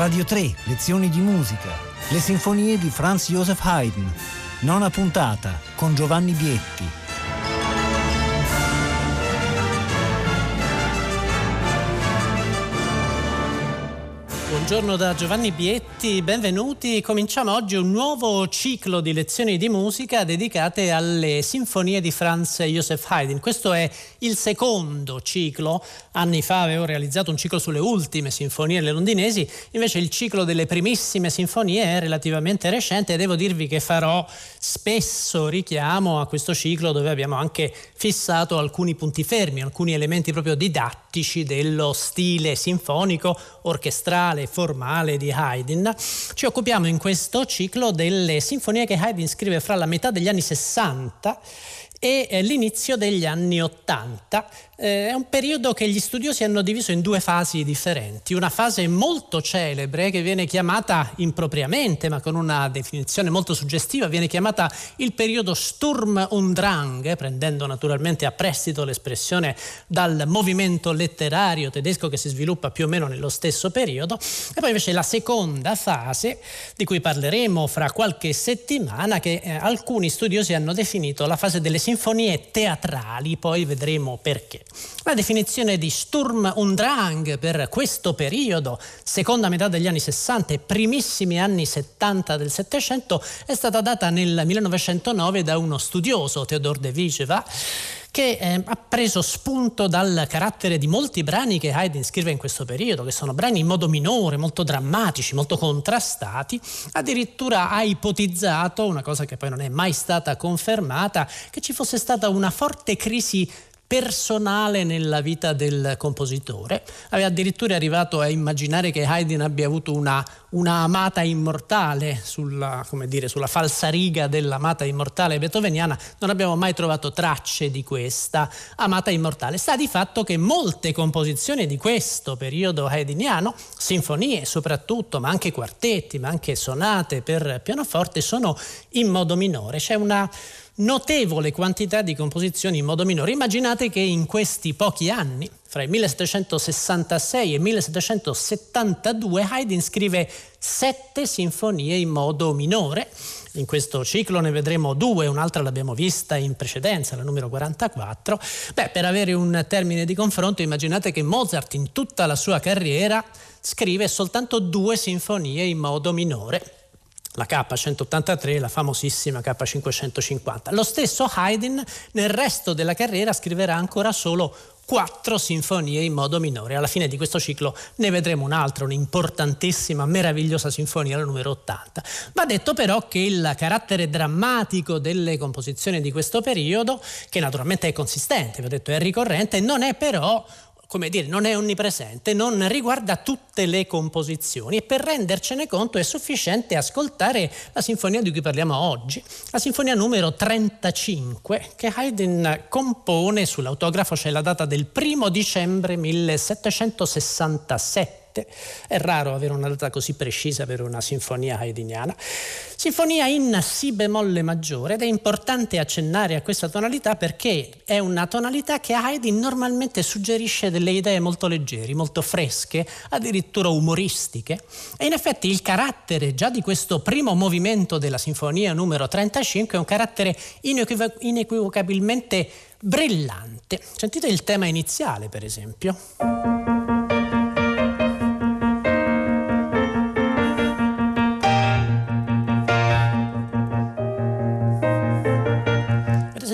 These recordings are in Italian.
Radio 3, lezioni di musica, le sinfonie di Franz Joseph Haydn. Nona puntata con Giovanni Bietti. Buongiorno da Giovanni Bietti, benvenuti. Cominciamo oggi un nuovo ciclo di lezioni di musica dedicate alle sinfonie di Franz Joseph Haydn. Questo è il secondo ciclo. Anni fa avevo realizzato un ciclo sulle ultime sinfonie le londinesi, invece il ciclo delle primissime sinfonie è relativamente recente e devo dirvi che farò spesso richiamo a questo ciclo dove abbiamo anche fissato alcuni punti fermi, alcuni elementi proprio didattici dello stile sinfonico, orchestrale, formale di Haydn. Ci occupiamo in questo ciclo delle sinfonie che Haydn scrive fra la metà degli anni 60 e eh, l'inizio degli anni 80 eh, è un periodo che gli studiosi hanno diviso in due fasi differenti. Una fase molto celebre che viene chiamata impropriamente, ma con una definizione molto suggestiva, viene chiamata il periodo Sturm und Drang, prendendo naturalmente a prestito l'espressione dal movimento letterario tedesco che si sviluppa più o meno nello stesso periodo. E poi invece la seconda fase, di cui parleremo fra qualche settimana, che eh, alcuni studiosi hanno definito la fase delle sinfonie teatrali, poi vedremo perché. La definizione di Sturm und Drang per questo periodo, seconda metà degli anni 60 e primissimi anni 70 del Settecento, è stata data nel 1909 da uno studioso, Theodor de Vigeva, che eh, ha preso spunto dal carattere di molti brani che Haydn scrive in questo periodo, che sono brani in modo minore, molto drammatici, molto contrastati, addirittura ha ipotizzato, una cosa che poi non è mai stata confermata, che ci fosse stata una forte crisi personale nella vita del compositore. Aveva addirittura arrivato a immaginare che Haydn abbia avuto una, una amata immortale sulla, dire, sulla falsariga dell'amata immortale beethoveniana. Non abbiamo mai trovato tracce di questa amata immortale. Sta di fatto che molte composizioni di questo periodo haydniano, sinfonie soprattutto, ma anche quartetti, ma anche sonate per pianoforte, sono in modo minore. C'è una notevole quantità di composizioni in modo minore. Immaginate che in questi pochi anni, fra il 1766 e il 1772, Haydn scrive sette sinfonie in modo minore. In questo ciclo ne vedremo due, un'altra l'abbiamo vista in precedenza, la numero 44. Beh, per avere un termine di confronto, immaginate che Mozart in tutta la sua carriera scrive soltanto due sinfonie in modo minore la K183 la famosissima K550. Lo stesso Haydn nel resto della carriera scriverà ancora solo quattro sinfonie in modo minore. Alla fine di questo ciclo ne vedremo un'altra, un'importantissima, meravigliosa sinfonia, la numero 80. Va detto però che il carattere drammatico delle composizioni di questo periodo, che naturalmente è consistente, vi ho detto è ricorrente, non è però come dire, non è onnipresente, non riguarda tutte le composizioni. E per rendercene conto è sufficiente ascoltare la sinfonia di cui parliamo oggi, la sinfonia numero 35 che Haydn compone, sull'autografo c'è la data del primo dicembre 1767 7. È raro avere una data così precisa per una sinfonia haydniana. Sinfonia in Si bemolle maggiore ed è importante accennare a questa tonalità perché è una tonalità che Haydn normalmente suggerisce delle idee molto leggeri, molto fresche, addirittura umoristiche. E in effetti il carattere già di questo primo movimento della sinfonia numero 35 è un carattere inequivocabilmente brillante. Sentite il tema iniziale, per esempio.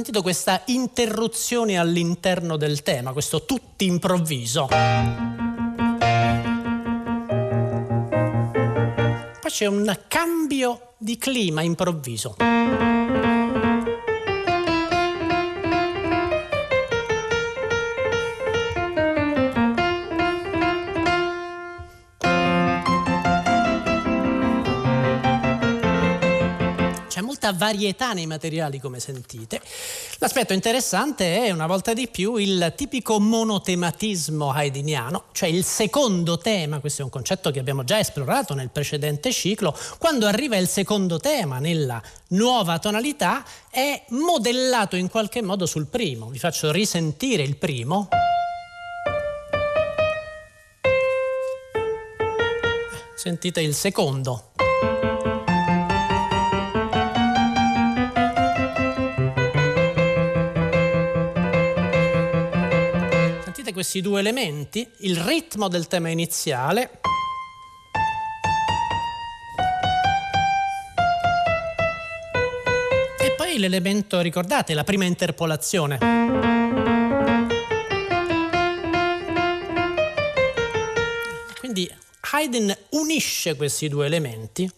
Sentito questa interruzione all'interno del tema, questo tutti improvviso. Poi c'è un cambio di clima improvviso. Molta varietà nei materiali come sentite. L'aspetto interessante è una volta di più il tipico monotematismo haydniano, cioè il secondo tema, questo è un concetto che abbiamo già esplorato nel precedente ciclo, quando arriva il secondo tema nella nuova tonalità è modellato in qualche modo sul primo. Vi faccio risentire il primo. Sentite il secondo. Questi due elementi, il ritmo del tema iniziale. E poi l'elemento, ricordate, la prima interpolazione. Haydn unisce questi due elementi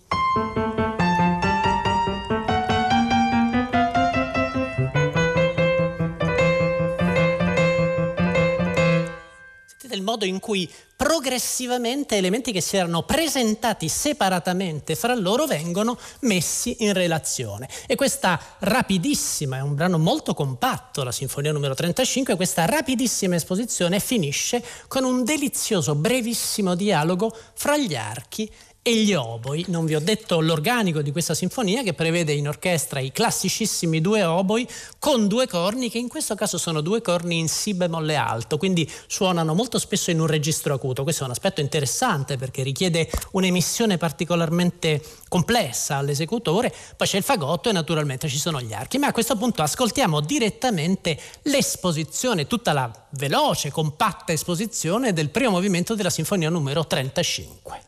cui progressivamente elementi che si erano presentati separatamente fra loro vengono messi in relazione. E questa rapidissima, è un brano molto compatto, la sinfonia numero 35, questa rapidissima esposizione finisce con un delizioso, brevissimo dialogo fra gli archi e gli oboi. Non vi ho detto l'organico di questa sinfonia che prevede in orchestra i classicissimi due oboi con due corni che in questo caso sono due corni in si bemolle alto, quindi suonano molto spesso in un registro acuto. Questo è un aspetto interessante perché richiede un'emissione particolarmente complessa all'esecutore. Poi c'è il fagotto e naturalmente ci sono gli archi. Ma a questo punto ascoltiamo direttamente l'esposizione, tutta la veloce, compatta esposizione del primo movimento della sinfonia numero 35.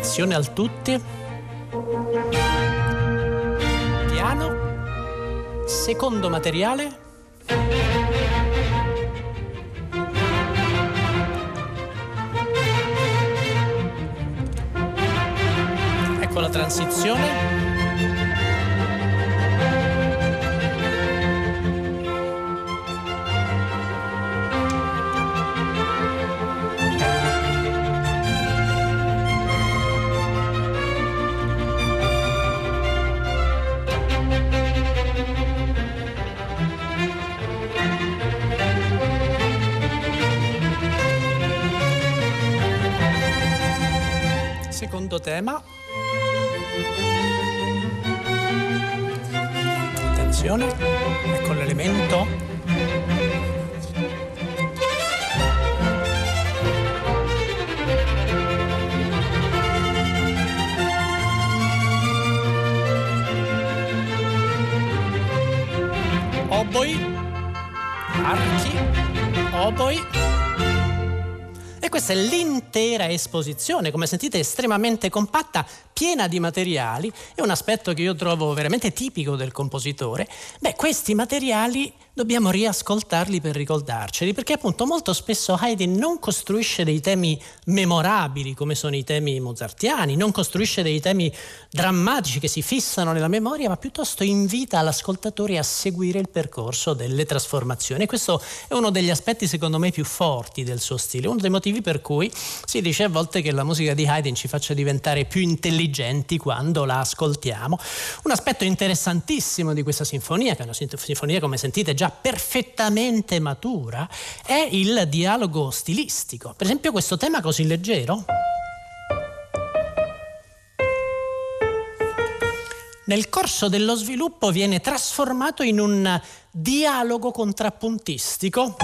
Attenzione al tutti. Piano. Secondo materiale. Ecco la transizione. Secondo tema. Attenzione, ecco l'elemento. Oboi, archi, oboi questa è l'intera esposizione, come sentite estremamente compatta, piena di materiali, è un aspetto che io trovo veramente tipico del compositore. Beh, questi materiali dobbiamo riascoltarli per ricordarceli, perché appunto molto spesso Haydn non costruisce dei temi memorabili come sono i temi mozartiani, non costruisce dei temi drammatici che si fissano nella memoria, ma piuttosto invita l'ascoltatore a seguire il percorso delle trasformazioni. Questo è uno degli aspetti secondo me più forti del suo stile, uno dei motivi per cui si dice a volte che la musica di Haydn ci faccia diventare più intelligenti quando la ascoltiamo. Un aspetto interessantissimo di questa sinfonia, che è una sinfonia come sentite già perfettamente matura è il dialogo stilistico. Per esempio questo tema così leggero. Nel corso dello sviluppo viene trasformato in un dialogo contrappuntistico.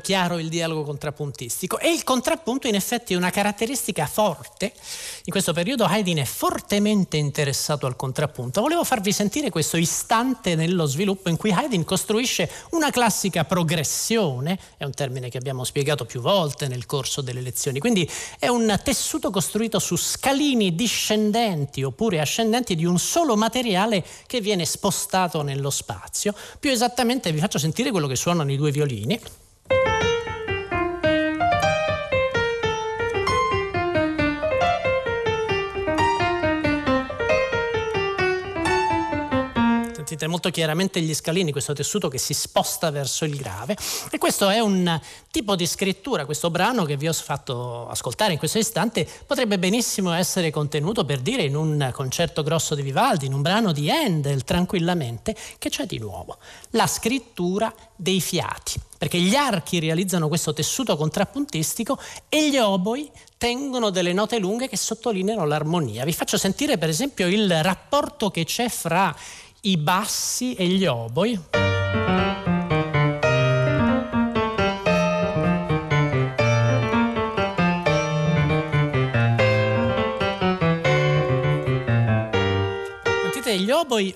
Chiaro il dialogo contrappuntistico e il contrappunto in effetti è una caratteristica forte. In questo periodo Haydn è fortemente interessato al contrappunto. Volevo farvi sentire questo istante nello sviluppo in cui Haydn costruisce una classica progressione, è un termine che abbiamo spiegato più volte nel corso delle lezioni, quindi è un tessuto costruito su scalini discendenti oppure ascendenti di un solo materiale che viene spostato nello spazio. Più esattamente vi faccio sentire quello che suonano i due violini. Sentite molto chiaramente gli scalini, questo tessuto che si sposta verso il grave. E questo è un tipo di scrittura, questo brano che vi ho fatto ascoltare in questo istante potrebbe benissimo essere contenuto per dire in un concerto grosso di Vivaldi, in un brano di Handel tranquillamente, che c'è di nuovo? La scrittura dei fiati perché gli archi realizzano questo tessuto contrappuntistico e gli oboi tengono delle note lunghe che sottolineano l'armonia. Vi faccio sentire per esempio il rapporto che c'è fra i bassi e gli oboi. Sentite gli oboi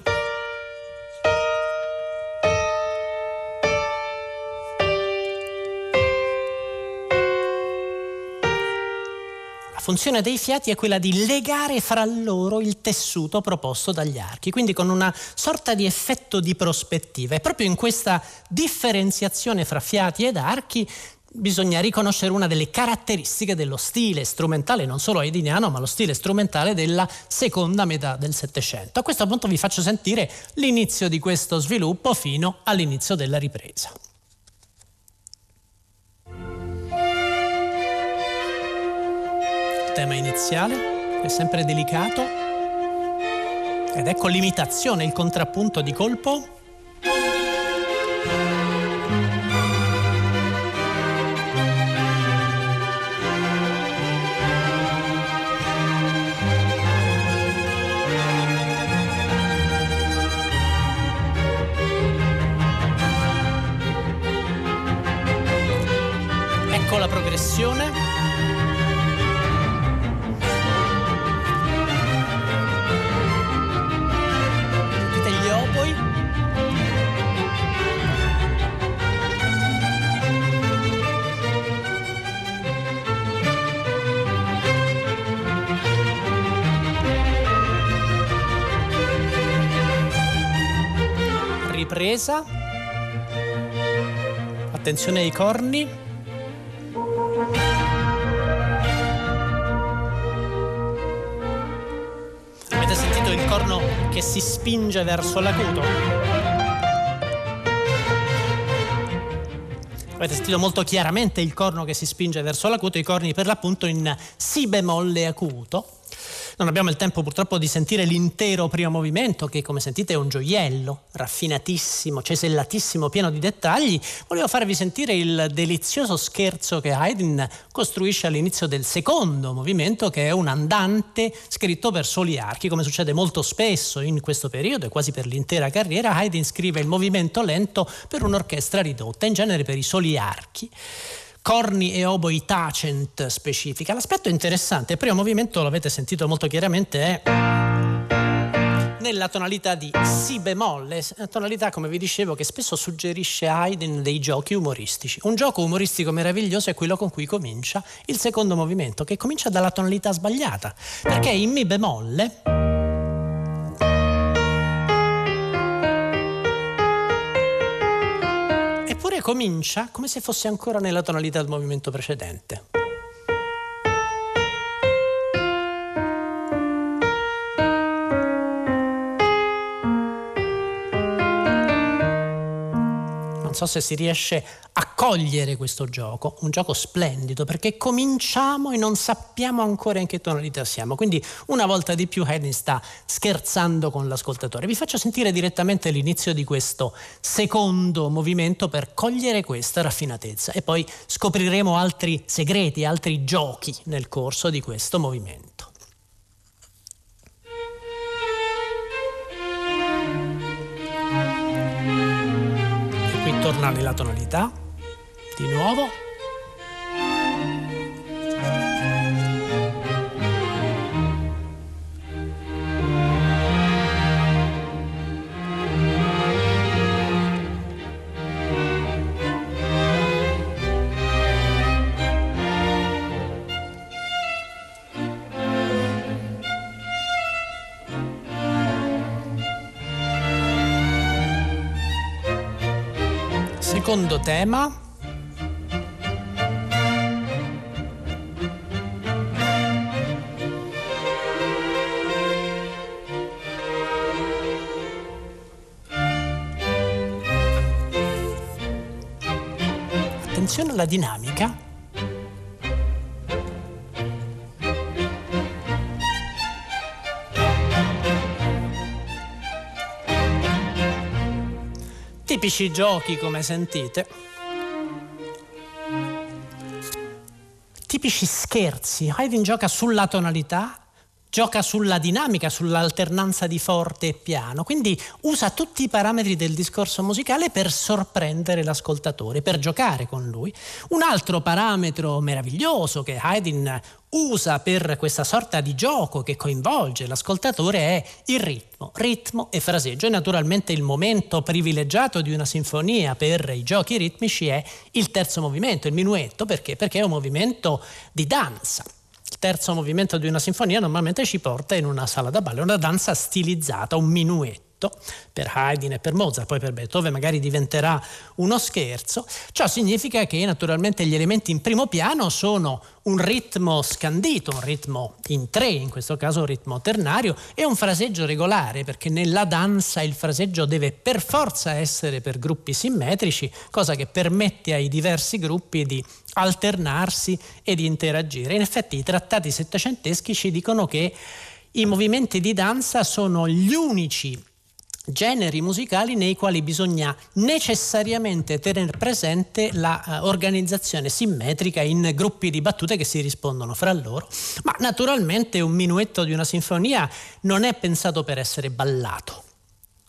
funzione dei fiati è quella di legare fra loro il tessuto proposto dagli archi, quindi con una sorta di effetto di prospettiva. E proprio in questa differenziazione fra fiati ed archi bisogna riconoscere una delle caratteristiche dello stile strumentale, non solo haydniano, ma lo stile strumentale della seconda metà del Settecento. A questo punto vi faccio sentire l'inizio di questo sviluppo fino all'inizio della ripresa. Tema iniziale, è sempre delicato. Ed ecco l'imitazione, il contrappunto di colpo. Ecco la progressione. Ripresa. Attenzione ai corni. Avete sentito il corno che si spinge verso l'acuto? Avete sentito molto chiaramente il corno che si spinge verso l'acuto, i corni per l'appunto in Si bemolle acuto. Non abbiamo il tempo purtroppo di sentire l'intero primo movimento che come sentite è un gioiello, raffinatissimo, cesellatissimo, pieno di dettagli. Volevo farvi sentire il delizioso scherzo che Haydn costruisce all'inizio del secondo movimento che è un andante scritto per soli archi, come succede molto spesso in questo periodo e quasi per l'intera carriera. Haydn scrive il movimento lento per un'orchestra ridotta, in genere per i soli archi corni e oboi tacent specifica. L'aspetto interessante, il primo movimento l'avete sentito molto chiaramente, è nella tonalità di Si bemolle, tonalità come vi dicevo che spesso suggerisce Haydn dei giochi umoristici. Un gioco umoristico meraviglioso è quello con cui comincia il secondo movimento, che comincia dalla tonalità sbagliata, perché in Mi bemolle comincia come se fosse ancora nella tonalità del movimento precedente. Non so se si riesce a cogliere questo gioco, un gioco splendido perché cominciamo e non sappiamo ancora in che tonalità siamo, quindi una volta di più Haydn sta scherzando con l'ascoltatore. Vi faccio sentire direttamente l'inizio di questo secondo movimento per cogliere questa raffinatezza e poi scopriremo altri segreti, altri giochi nel corso di questo movimento. Torna nella tonalità, di nuovo. Secondo tema. Attenzione alla dinamica. tipici giochi, come sentite, tipici scherzi. Haydn gioca sulla tonalità gioca sulla dinamica, sull'alternanza di forte e piano, quindi usa tutti i parametri del discorso musicale per sorprendere l'ascoltatore, per giocare con lui. Un altro parametro meraviglioso che Haydn usa per questa sorta di gioco che coinvolge l'ascoltatore è il ritmo, ritmo e fraseggio. E naturalmente il momento privilegiato di una sinfonia per i giochi ritmici è il terzo movimento, il minuetto, perché? Perché è un movimento di danza terzo movimento di una sinfonia normalmente ci porta in una sala da ballo, una danza stilizzata, un minuetto per Haydn e per Mozart, poi per Beethoven magari diventerà uno scherzo. Ciò significa che naturalmente gli elementi in primo piano sono un ritmo scandito, un ritmo in tre, in questo caso un ritmo ternario, e un fraseggio regolare, perché nella danza il fraseggio deve per forza essere per gruppi simmetrici, cosa che permette ai diversi gruppi di alternarsi e di interagire. In effetti i trattati settecenteschi ci dicono che i movimenti di danza sono gli unici generi musicali nei quali bisogna necessariamente tenere presente l'organizzazione uh, simmetrica in gruppi di battute che si rispondono fra loro, ma naturalmente un minuetto di una sinfonia non è pensato per essere ballato,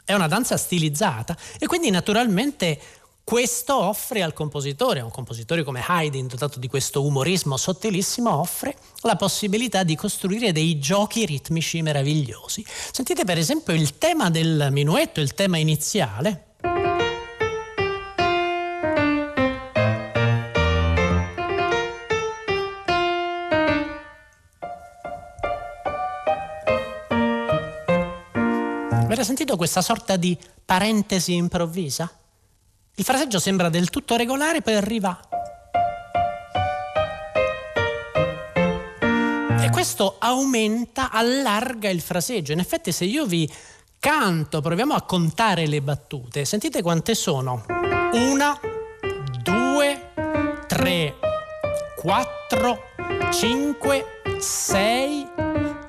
è una danza stilizzata e quindi naturalmente questo offre al compositore, a un compositore come Haydn, dotato di questo umorismo sottilissimo, offre la possibilità di costruire dei giochi ritmici meravigliosi. Sentite per esempio il tema del minuetto, il tema iniziale. Avete sentito questa sorta di parentesi improvvisa? Il fraseggio sembra del tutto regolare, poi arriva. E questo aumenta, allarga il fraseggio. In effetti, se io vi canto, proviamo a contare le battute, sentite quante sono? Una, due, tre, quattro, cinque, sei,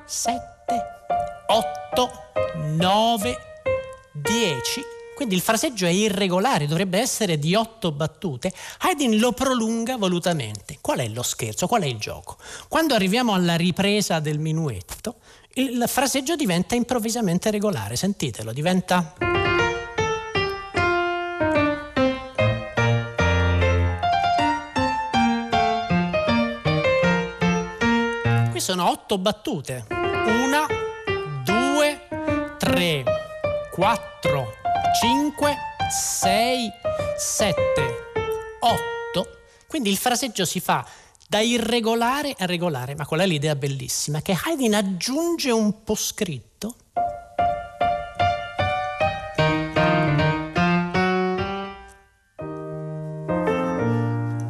sette, otto, nove, dieci. Quindi il fraseggio è irregolare, dovrebbe essere di otto battute. Haydn lo prolunga volutamente. Qual è lo scherzo? Qual è il gioco? Quando arriviamo alla ripresa del minuetto, il fraseggio diventa improvvisamente regolare. Sentitelo, diventa... Qui sono otto battute. Una, due, tre, quattro, 5, 6, 7, 8. Quindi il fraseggio si fa da irregolare a regolare, ma qual è l'idea bellissima? Che Haydn aggiunge un po' scritto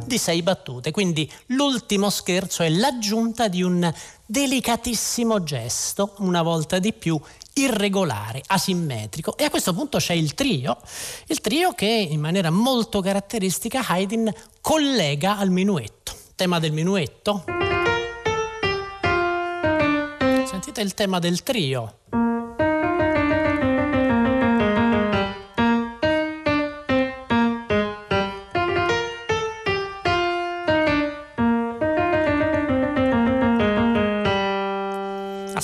di sei battute. Quindi l'ultimo scherzo è l'aggiunta di un delicatissimo gesto, una volta di più, irregolare, asimmetrico. E a questo punto c'è il trio, il trio che in maniera molto caratteristica Haydn collega al minuetto. Tema del minuetto. Sentite il tema del trio.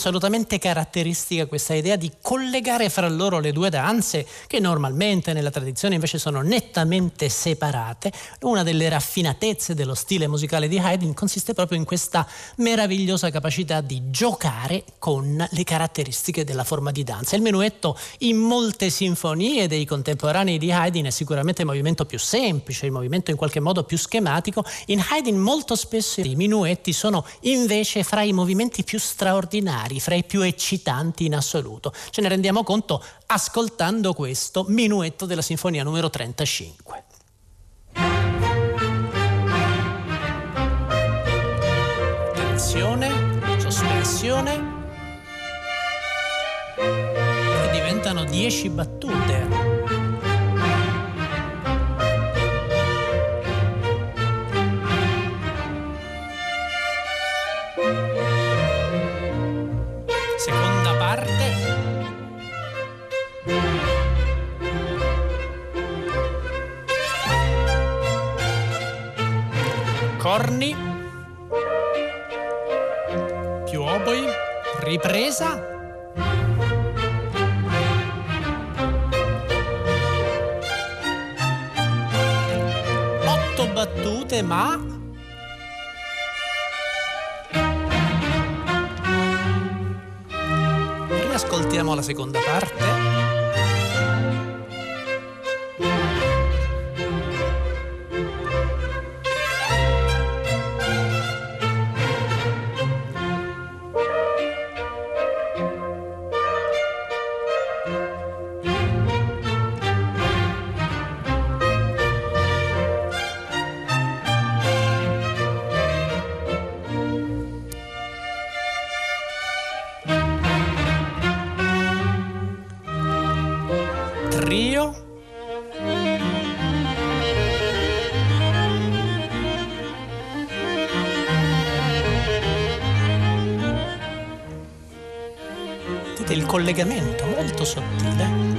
Assolutamente caratteristica questa idea di collegare fra loro le due danze che normalmente nella tradizione invece sono nettamente separate. Una delle raffinatezze dello stile musicale di Haydn consiste proprio in questa meravigliosa capacità di giocare con le caratteristiche della forma di danza. Il menuetto in molte sinfonie dei contemporanei di Haydn è sicuramente il movimento più semplice, il movimento in qualche modo più schematico. In Haydn molto spesso i minuetti sono invece fra i movimenti più straordinari popolari, fra i più eccitanti in assoluto. Ce ne rendiamo conto ascoltando questo minuetto della Sinfonia numero 35. Attenzione, sospensione. E diventano 10 battute. Corni oboi, ripresa. Otto battute, ma Riascoltiamo la seconda parte. Collegamento molto sottile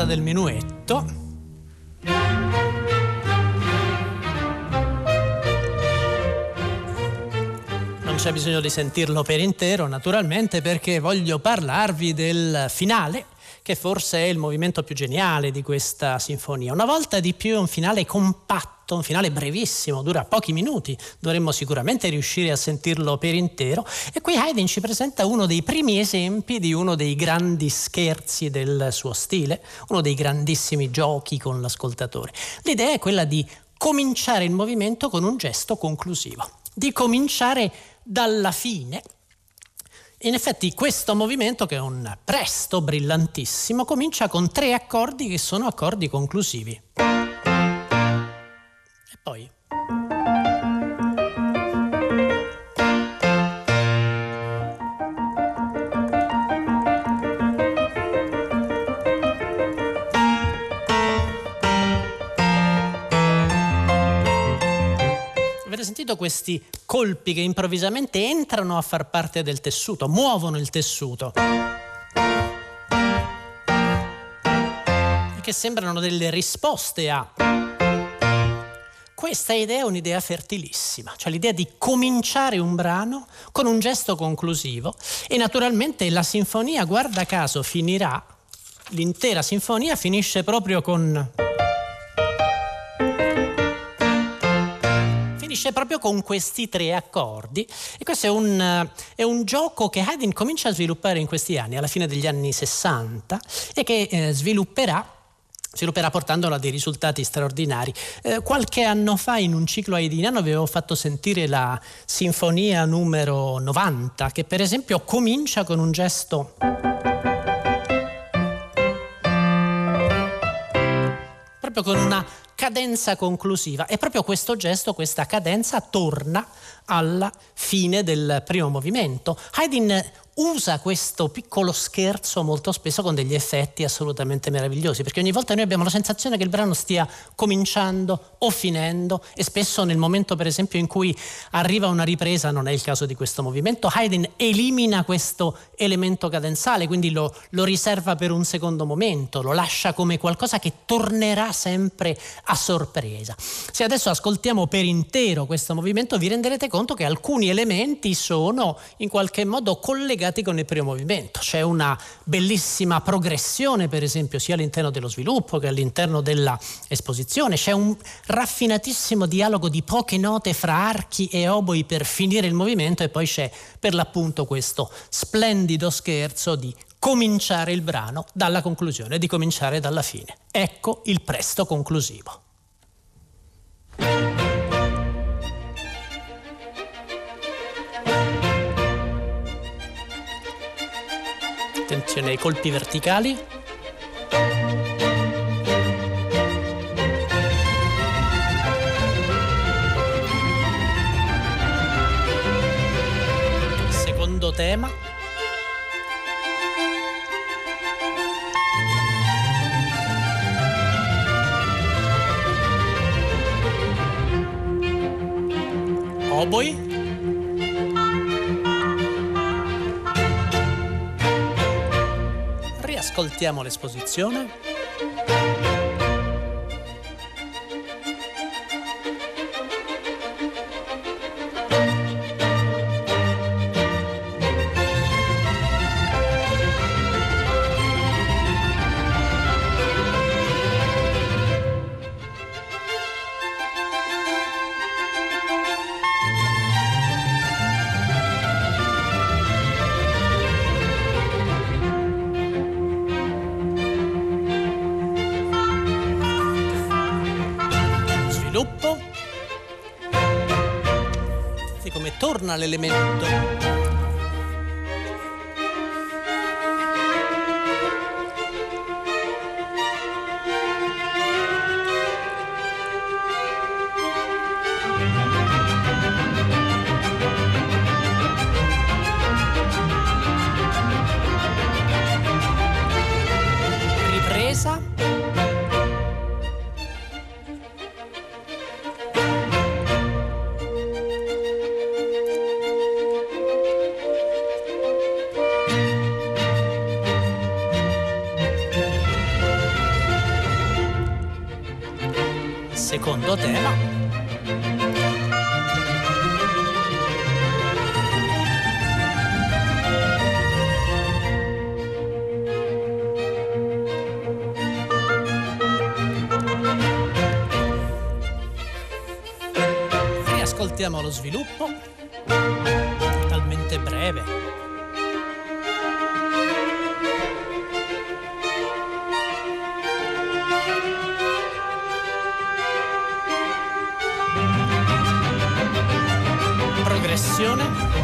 ripresa del minuetto. Non c'è bisogno di sentirlo per intero, naturalmente, perché voglio parlarvi del finale che forse è il movimento più geniale di questa sinfonia. Una volta di più è un finale compatto, un finale brevissimo, dura pochi minuti, dovremmo sicuramente riuscire a sentirlo per intero e qui Haydn ci presenta uno dei primi esempi di uno dei grandi scherzi del suo stile, uno dei grandissimi giochi con l'ascoltatore. L'idea è quella di cominciare il movimento con un gesto conclusivo, di cominciare dalla fine in effetti questo movimento, che è un presto brillantissimo, comincia con tre accordi che sono accordi conclusivi. E poi sentito questi colpi che improvvisamente entrano a far parte del tessuto, muovono il tessuto. E che sembrano delle risposte a... Questa idea è un'idea fertilissima, cioè l'idea di cominciare un brano con un gesto conclusivo e naturalmente la sinfonia, guarda caso, finirà, l'intera sinfonia finisce proprio con... finisce proprio con questi tre accordi. E questo è un, è un gioco che Haydn comincia a sviluppare in questi anni, alla fine degli anni 60 e che eh, svilupperà svilupperà portandolo a dei risultati straordinari. Eh, qualche anno fa in un ciclo haydniano avevo fatto sentire la sinfonia numero 90 che per esempio comincia con un gesto proprio con una cadenza conclusiva e proprio questo gesto, questa cadenza torna alla fine del primo movimento. Haydn usa questo piccolo scherzo molto spesso con degli effetti assolutamente meravigliosi, perché ogni volta noi abbiamo la sensazione che il brano stia cominciando o finendo e spesso nel momento per esempio in cui arriva una ripresa, non è il caso di questo movimento, Haydn elimina questo elemento cadenzale, quindi lo, lo riserva per un secondo momento, lo lascia come qualcosa che tornerà sempre a sorpresa. Se adesso ascoltiamo per intero questo movimento vi renderete conto che alcuni elementi sono in qualche modo collegati collegati con il primo movimento. C'è una bellissima progressione, per esempio, sia all'interno dello sviluppo che all'interno dell'esposizione. C'è un raffinatissimo dialogo di poche note fra archi e oboi per finire il movimento e poi c'è per l'appunto questo splendido scherzo di cominciare il brano dalla conclusione, di cominciare dalla fine. Ecco il presto conclusivo. attenzione ai colpi verticali. Secondo tema. Oboi. Riascoltiamo l'esposizione. Torna l'elemento. Secondo tema. Riascoltiamo lo sviluppo, progressione.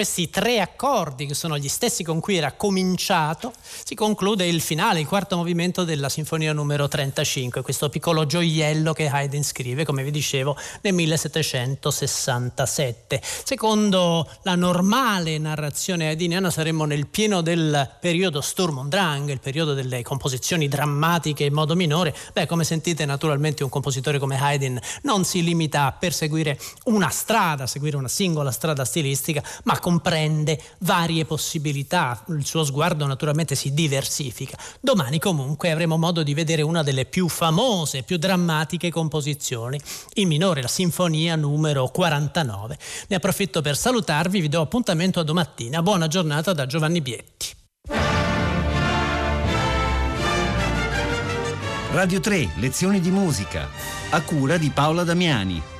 Questi tre accordi che sono gli stessi con cui era cominciato, si conclude il finale, il quarto movimento della sinfonia numero 35, questo piccolo gioiello che Haydn scrive, come vi dicevo, nel 1767. Secondo la normale narrazione haydniana saremmo nel pieno del periodo Sturm und Drang, il periodo delle composizioni drammatiche in modo minore. Beh, come sentite naturalmente un compositore come Haydn non si limita a perseguire una strada, a seguire una singola strada stilistica, ma comprende varie possibilità, il suo sguardo naturalmente si diversifica. Domani comunque avremo modo di vedere una delle più famose, più drammatiche composizioni, in minore la sinfonia numero 49. Ne approfitto per salutarvi, vi do appuntamento a domattina. Buona giornata da Giovanni Bietti. Radio 3, lezioni di musica, a cura di Paola Damiani.